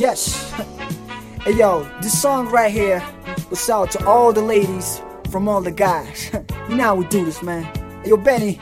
Yes. hey yo, this song right here was out to all the ladies from all the guys. you know how we do this, man. Hey, yo, Benny.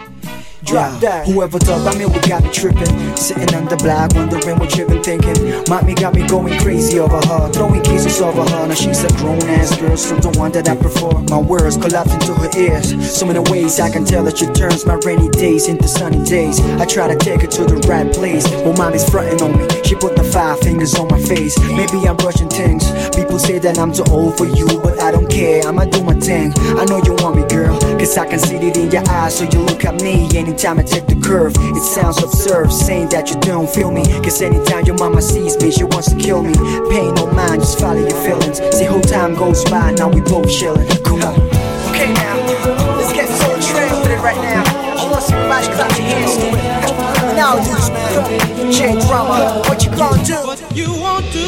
Drop that. Whoever thought about me would got me tripping. Sitting on the block, wondering what you've been thinking. Mommy got me going crazy over her, throwing kisses over her. Now she's a grown ass girl, still the one that I prefer. My words collapse into her ears. So many ways I can tell that she turns my rainy days into sunny days. I try to take her to the right place, but mommy's fronting on me. She put the five fingers on my face. Maybe I'm rushing things. People say that I'm too old for you, but I don't care. I'ma do my thing. I know you want me, girl, cause I can see it in your eyes. So you look at me anytime I take the curve. It sounds absurd saying that you don't feel me. Cause anytime your mama sees me, she wants to kill me. Pain no mind, just follow your feelings. See, whole time goes by, now we both chilling. Come on. Okay now, let's get so trained with it right now. I want somebody clap your hands to it. Now do this, man. J drama, what you gonna do? What you won't do,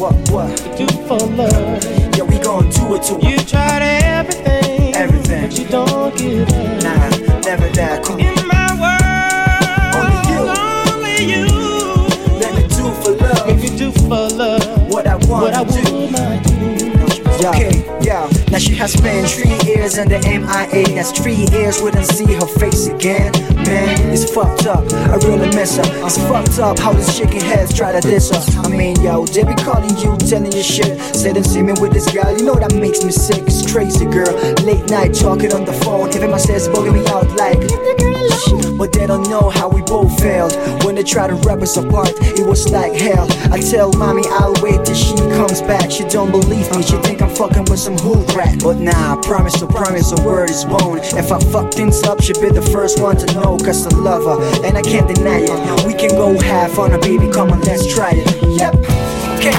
What, what? do for love. Yeah, we gonna do it to her. You tried everything, Everything. but you don't give up. Nah, never that. Come on. In my world, Only you. only you. Let me do for love If you do for love, what I want what I do. would not do. Yeah. Okay, yeah. Now she has spent three years in the MIA. That's three years we didn't see her face again. Man, fucked up. I really miss her. It's fucked up how these chicken heads try to diss her. I mean, yo, they be calling you, telling you shit. Say them see me with this girl. You know that makes me sick. It's crazy, girl. Late night talking on the phone. Even my sis bugging me out like. But they don't know how we both failed. When they try to rip us apart, it was like hell. I tell mommy I'll wait till she comes back. She don't believe me, she think I'm fucking with some hood rat. But nah, I promise to promise, a word is bone. If I fuck things up, she'll be the first one to know, cause I love her. And I can't deny it. We can go half on a baby, come on, let's try it. Yep. Okay,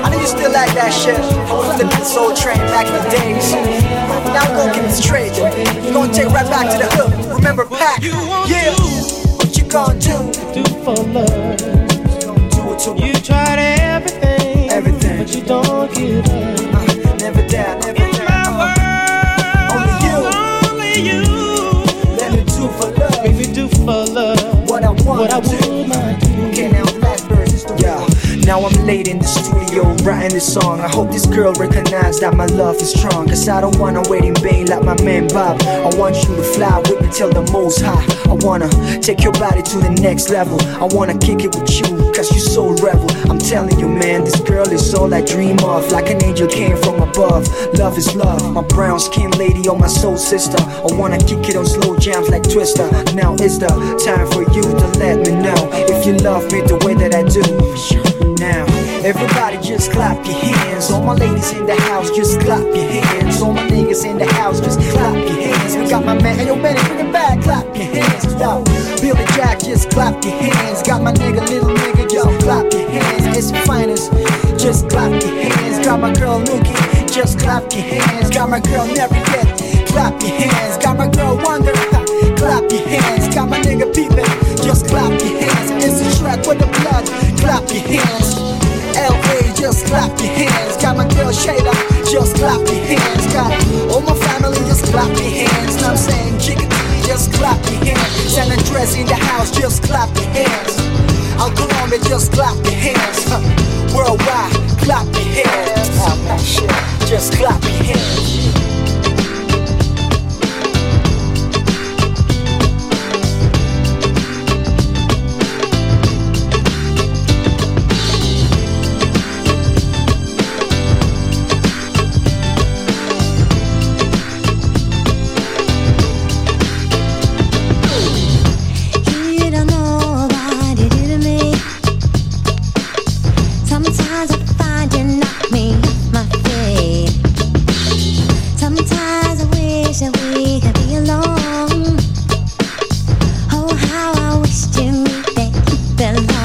I know you still like that shit. I was flipping Soul Train back in the days. Now I'm gonna get this straight. We're gonna take right back to the hood. Remember Pac? You won't Yeah. What you gonna do? do for love. Do it to me. You tried everything, Everything. but you don't give up. Uh, never doubt, never In my world, only you. Let me do for love If you do for love, what I want what I to do. Now I'm late in the studio writing this song. I hope this girl recognizes that my love is strong. Cause I don't wanna wait in vain like my man Bob. I want you to fly with me till the most high. I wanna take your body to the next level. I wanna kick it with you, cause you so rebel. I'm telling you, man, this girl is all I dream of. Like an angel came from above. Love is love. My brown skin lady on my soul sister. I wanna kick it on slow jams like Twister. Now is the time for you to let me know if you love me the way that I do. Now, everybody just clap your hands. All my ladies in the house, just clap your hands. All my niggas in the house, just clap your hands. We got my man, hey, yo, man, bring it back, clap your hands. Yo, Billy Jack, just clap your hands. Got my nigga, little nigga, yo, clap your hands. It's the finest, just clap your hands. Got my girl Nuki, just clap your hands. Got my girl Never Get, clap your hands. Got my nigga Peepin', just clap your hands. It's a track with the blood, clap your hands. LA, just clap your hands. Got my girl Shayla, just clap your hands. Got all my family, just clap your hands. Now I'm saying, chicken, just clap your hands. San Andres in the house, just clap your hands. Out Colombia, just clap your hands. Huh. Worldwide, clap your hands. Oh, man, shit. Just clap your hands. that we can be alone. Oh, how I wish to meet that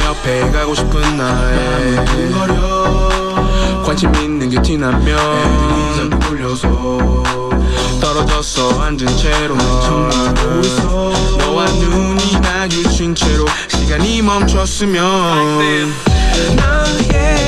옆에 가고 싶은 나의 거려. 관심 있는 게 티나면 인상 돌려서 떨어졌어 앉은 채로 아, 정말 보고 있어 너와 눈이 마주친 채로 시간이 멈췄으면 나의